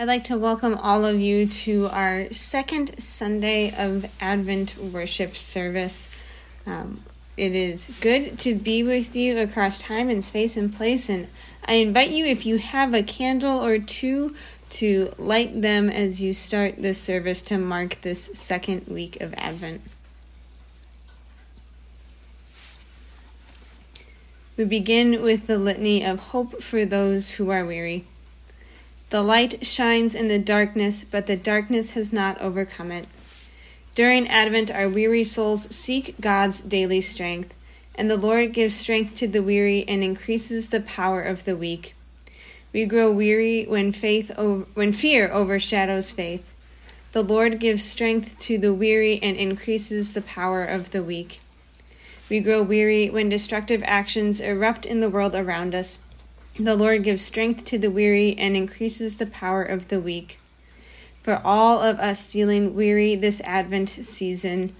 I'd like to welcome all of you to our second Sunday of Advent worship service. Um, it is good to be with you across time and space and place, and I invite you, if you have a candle or two, to light them as you start this service to mark this second week of Advent. We begin with the litany of hope for those who are weary. The light shines in the darkness, but the darkness has not overcome it. During Advent, our weary souls seek God's daily strength, and the Lord gives strength to the weary and increases the power of the weak. We grow weary when faith when fear overshadows faith. The Lord gives strength to the weary and increases the power of the weak. We grow weary when destructive actions erupt in the world around us the Lord gives strength to the weary and increases the power of the weak. For all of us feeling weary this Advent season,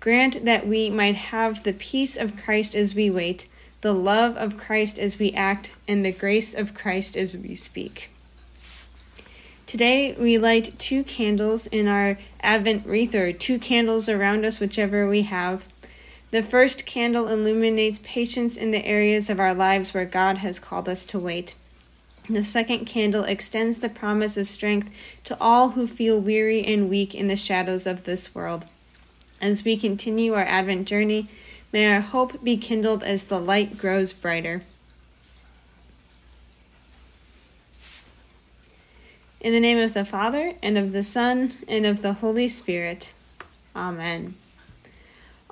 grant that we might have the peace of Christ as we wait, the love of Christ as we act, and the grace of Christ as we speak. Today, we light two candles in our Advent wreath, or two candles around us, whichever we have. The first candle illuminates patience in the areas of our lives where God has called us to wait. The second candle extends the promise of strength to all who feel weary and weak in the shadows of this world. As we continue our Advent journey, may our hope be kindled as the light grows brighter. In the name of the Father, and of the Son, and of the Holy Spirit. Amen.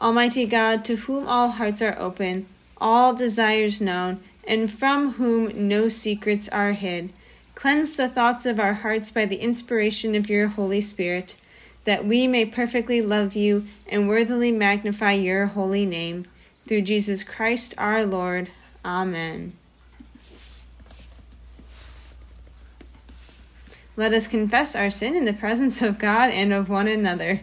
Almighty God, to whom all hearts are open, all desires known, and from whom no secrets are hid, cleanse the thoughts of our hearts by the inspiration of your Holy Spirit, that we may perfectly love you and worthily magnify your holy name. Through Jesus Christ our Lord. Amen. Let us confess our sin in the presence of God and of one another.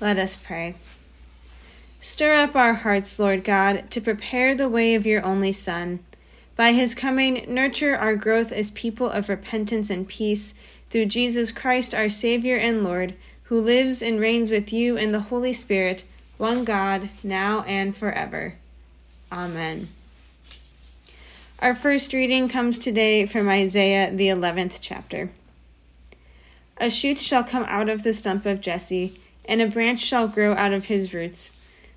Let us pray. Stir up our hearts, Lord God, to prepare the way of your only Son. By his coming, nurture our growth as people of repentance and peace through Jesus Christ, our Savior and Lord, who lives and reigns with you in the Holy Spirit, one God, now and forever. Amen. Our first reading comes today from Isaiah, the 11th chapter. A shoot shall come out of the stump of Jesse and a branch shall grow out of his roots.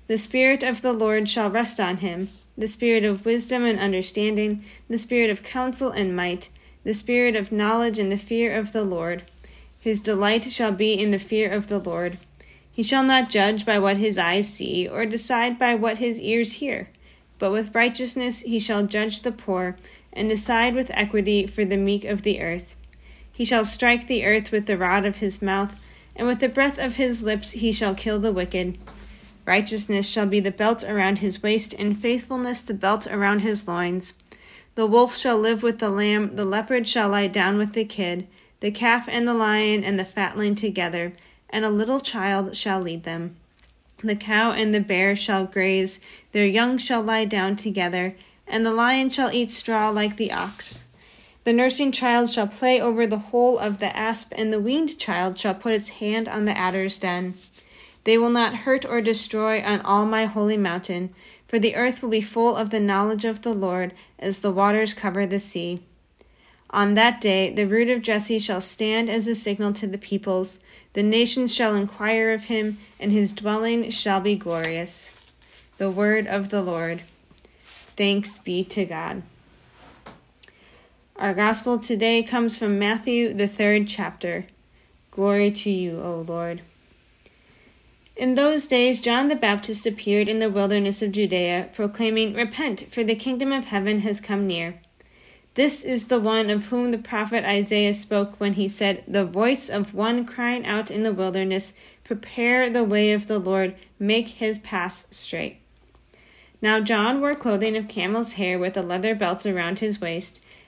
The Spirit of the Lord shall rest on him the Spirit of wisdom and understanding, the Spirit of counsel and might, the Spirit of knowledge and the fear of the Lord. His delight shall be in the fear of the Lord. He shall not judge by what his eyes see, or decide by what his ears hear. But with righteousness he shall judge the poor, and decide with equity for the meek of the earth. He shall strike the earth with the rod of his mouth and with the breath of his lips he shall kill the wicked. Righteousness shall be the belt around his waist, and faithfulness the belt around his loins. The wolf shall live with the lamb, the leopard shall lie down with the kid, the calf and the lion and the fatling together, and a little child shall lead them. The cow and the bear shall graze, their young shall lie down together, and the lion shall eat straw like the ox. The nursing child shall play over the hole of the asp, and the weaned child shall put its hand on the adder's den. They will not hurt or destroy on all my holy mountain, for the earth will be full of the knowledge of the Lord as the waters cover the sea. On that day, the root of Jesse shall stand as a signal to the peoples. The nations shall inquire of him, and his dwelling shall be glorious. The word of the Lord. Thanks be to God. Our gospel today comes from Matthew, the third chapter. Glory to you, O Lord. In those days, John the Baptist appeared in the wilderness of Judea, proclaiming, Repent, for the kingdom of heaven has come near. This is the one of whom the prophet Isaiah spoke when he said, The voice of one crying out in the wilderness, Prepare the way of the Lord, make his paths straight. Now John wore clothing of camel's hair with a leather belt around his waist,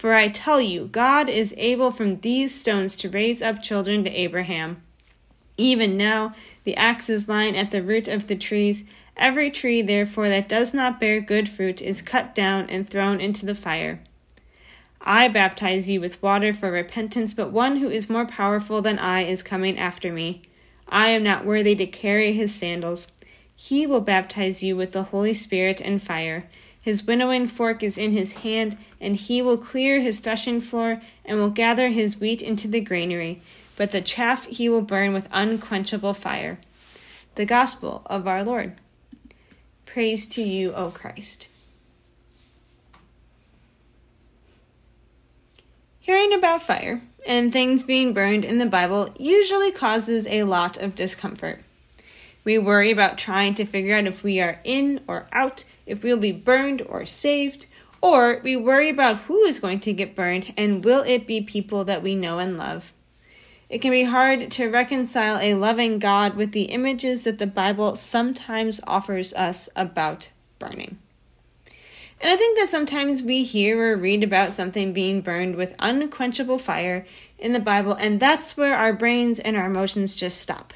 For I tell you, God is able from these stones to raise up children to Abraham. Even now, the axe is lying at the root of the trees. Every tree, therefore, that does not bear good fruit is cut down and thrown into the fire. I baptize you with water for repentance, but one who is more powerful than I is coming after me. I am not worthy to carry his sandals. He will baptize you with the Holy Spirit and fire. His winnowing fork is in his hand, and he will clear his threshing floor and will gather his wheat into the granary but the chaff he will burn with unquenchable fire. The Gospel of our Lord. Praise to you, O Christ. Hearing about fire and things being burned in the Bible usually causes a lot of discomfort. We worry about trying to figure out if we are in or out, if we'll be burned or saved, or we worry about who is going to get burned and will it be people that we know and love. It can be hard to reconcile a loving God with the images that the Bible sometimes offers us about burning. And I think that sometimes we hear or read about something being burned with unquenchable fire in the Bible, and that's where our brains and our emotions just stop.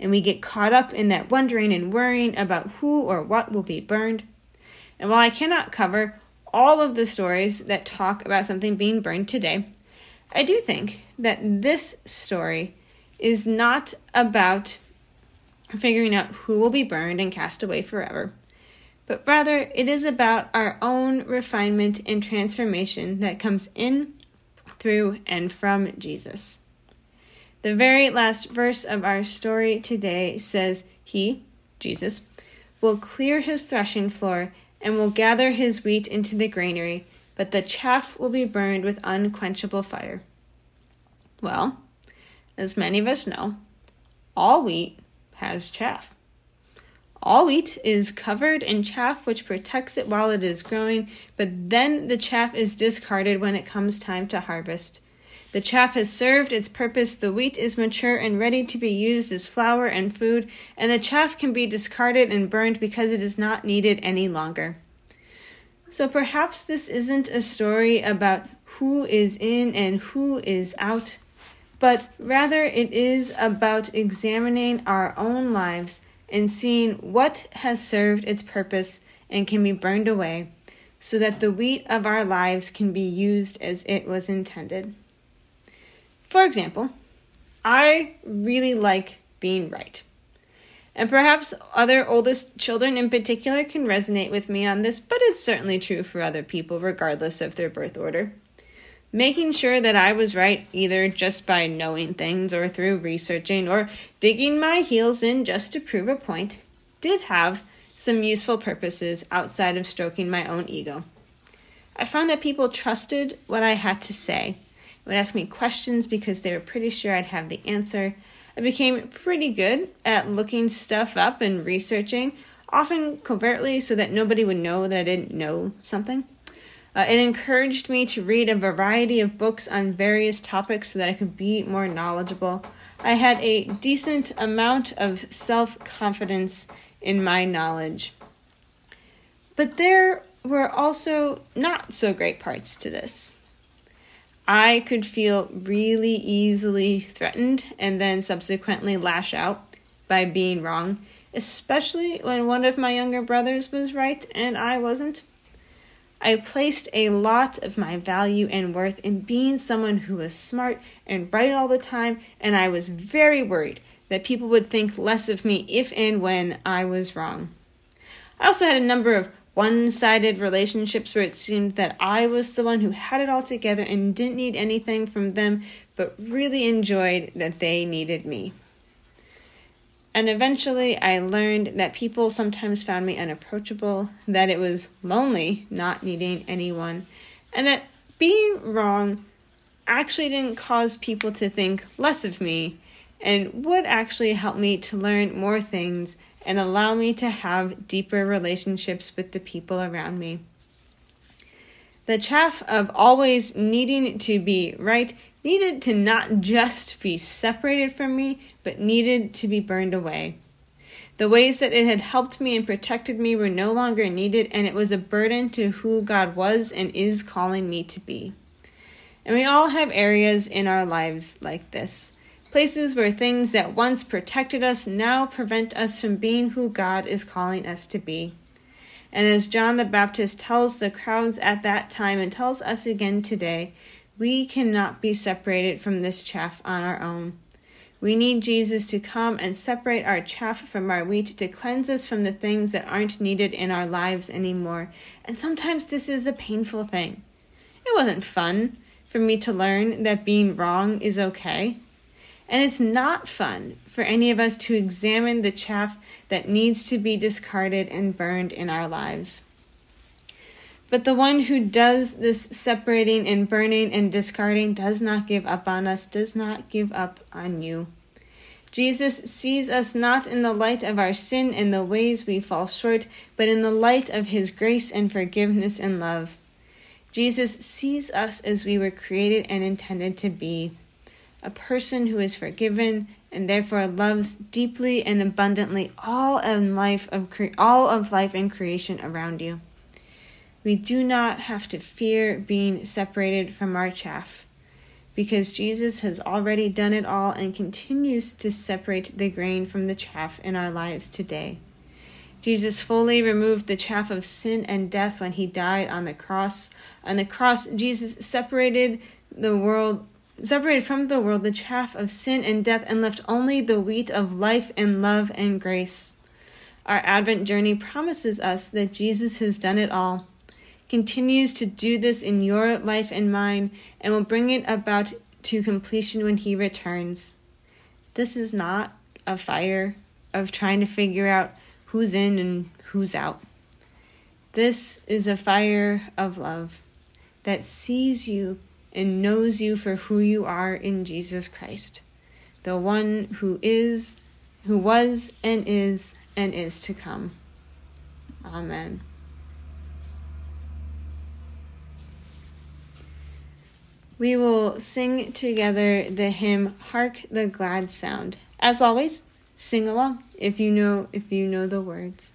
And we get caught up in that wondering and worrying about who or what will be burned. And while I cannot cover all of the stories that talk about something being burned today, I do think that this story is not about figuring out who will be burned and cast away forever, but rather it is about our own refinement and transformation that comes in, through, and from Jesus. The very last verse of our story today says, He, Jesus, will clear his threshing floor and will gather his wheat into the granary but the chaff will be burned with unquenchable fire. Well, as many of us know, all wheat has chaff. All wheat is covered in chaff, which protects it while it is growing, but then the chaff is discarded when it comes time to harvest. The chaff has served its purpose, the wheat is mature and ready to be used as flour and food, and the chaff can be discarded and burned because it is not needed any longer. So perhaps this isn't a story about who is in and who is out, but rather it is about examining our own lives and seeing what has served its purpose and can be burned away so that the wheat of our lives can be used as it was intended. For example, I really like being right. And perhaps other oldest children in particular can resonate with me on this, but it's certainly true for other people, regardless of their birth order. Making sure that I was right, either just by knowing things or through researching or digging my heels in just to prove a point, did have some useful purposes outside of stroking my own ego. I found that people trusted what I had to say, would ask me questions because they were pretty sure I'd have the answer, I became pretty good at looking stuff up and researching, often covertly so that nobody would know that I didn't know something. Uh, it encouraged me to read a variety of books on various topics so that I could be more knowledgeable. I had a decent amount of self confidence in my knowledge. But there were also not so great parts to this. I could feel really easily threatened and then subsequently lash out by being wrong, especially when one of my younger brothers was right and I wasn't. I placed a lot of my value and worth in being someone who was smart and right all the time, and I was very worried that people would think less of me if and when I was wrong. I also had a number of one sided relationships where it seemed that I was the one who had it all together and didn't need anything from them, but really enjoyed that they needed me. And eventually, I learned that people sometimes found me unapproachable, that it was lonely not needing anyone, and that being wrong actually didn't cause people to think less of me and would actually help me to learn more things and allow me to have deeper relationships with the people around me. The chaff of always needing to be right needed to not just be separated from me, but needed to be burned away. The ways that it had helped me and protected me were no longer needed, and it was a burden to who God was and is calling me to be. And we all have areas in our lives like this places where things that once protected us now prevent us from being who God is calling us to be. And as John the Baptist tells the crowds at that time and tells us again today, we cannot be separated from this chaff on our own. We need Jesus to come and separate our chaff from our wheat to cleanse us from the things that aren't needed in our lives anymore. And sometimes this is the painful thing. It wasn't fun for me to learn that being wrong is okay. And it's not fun for any of us to examine the chaff that needs to be discarded and burned in our lives. But the one who does this separating and burning and discarding does not give up on us, does not give up on you. Jesus sees us not in the light of our sin and the ways we fall short, but in the light of his grace and forgiveness and love. Jesus sees us as we were created and intended to be a person who is forgiven and therefore loves deeply and abundantly all of life of cre- all of life and creation around you. We do not have to fear being separated from our chaff because Jesus has already done it all and continues to separate the grain from the chaff in our lives today. Jesus fully removed the chaff of sin and death when he died on the cross. On the cross, Jesus separated the world separated from the world the chaff of sin and death and left only the wheat of life and love and grace. Our Advent journey promises us that Jesus has done it all continues to do this in your life and mine and will bring it about to completion when he returns. This is not a fire of trying to figure out who's in and who's out. This is a fire of love that sees you and knows you for who you are in Jesus Christ, the one who is, who was, and is, and is to come. Amen. we will sing together the hymn Hark the Glad Sound. As always, sing along if you know if you know the words.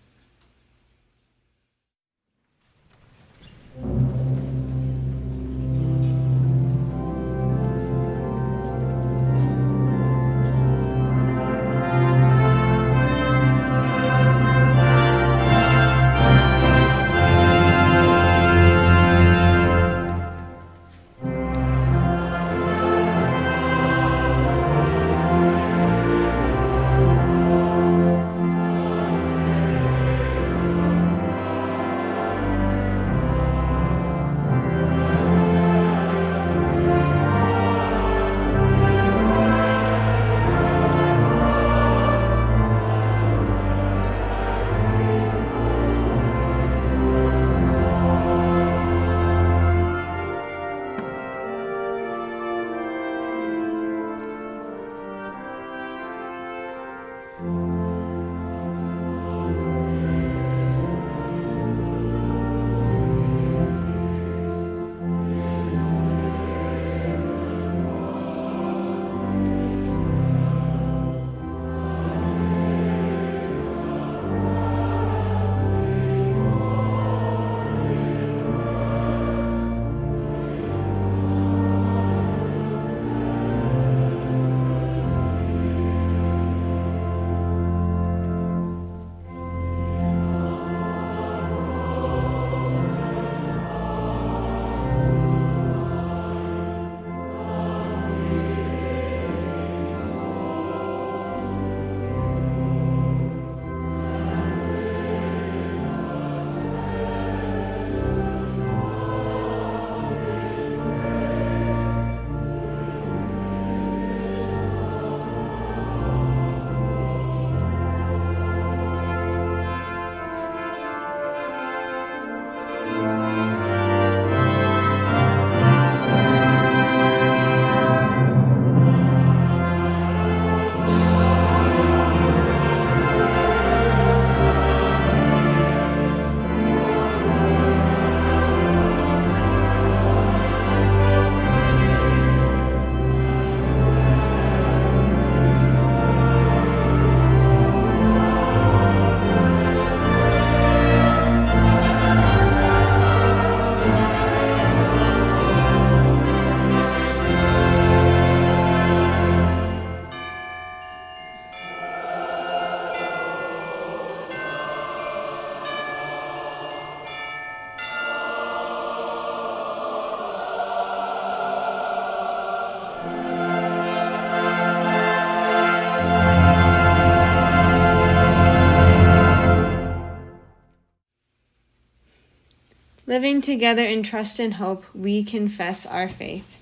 Together in trust and hope, we confess our faith.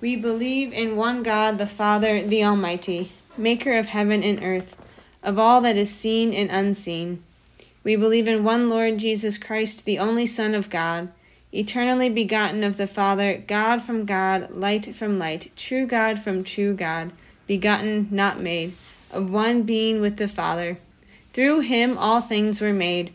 We believe in one God, the Father, the Almighty, maker of heaven and earth, of all that is seen and unseen. We believe in one Lord Jesus Christ, the only Son of God, eternally begotten of the Father, God from God, light from light, true God from true God, begotten, not made, of one being with the Father. Through him all things were made.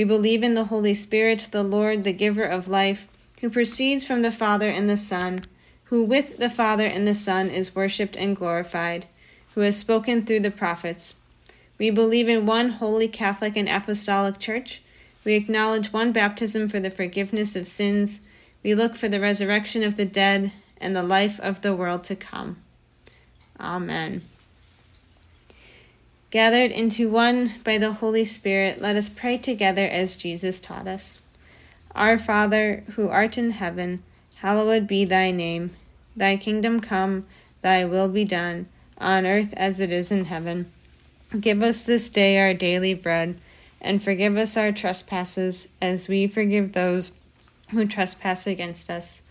We believe in the Holy Spirit, the Lord, the giver of life, who proceeds from the Father and the Son, who with the Father and the Son is worshipped and glorified, who has spoken through the prophets. We believe in one holy Catholic and Apostolic Church. We acknowledge one baptism for the forgiveness of sins. We look for the resurrection of the dead and the life of the world to come. Amen. Gathered into one by the Holy Spirit, let us pray together as Jesus taught us. Our Father, who art in heaven, hallowed be thy name. Thy kingdom come, thy will be done, on earth as it is in heaven. Give us this day our daily bread, and forgive us our trespasses, as we forgive those who trespass against us.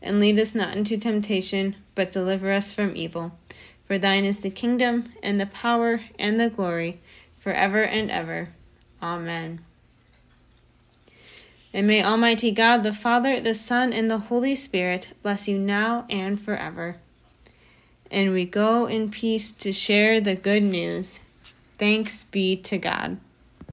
And lead us not into temptation, but deliver us from evil. For thine is the kingdom, and the power, and the glory, forever and ever. Amen. And may Almighty God, the Father, the Son, and the Holy Spirit bless you now and forever. And we go in peace to share the good news. Thanks be to God.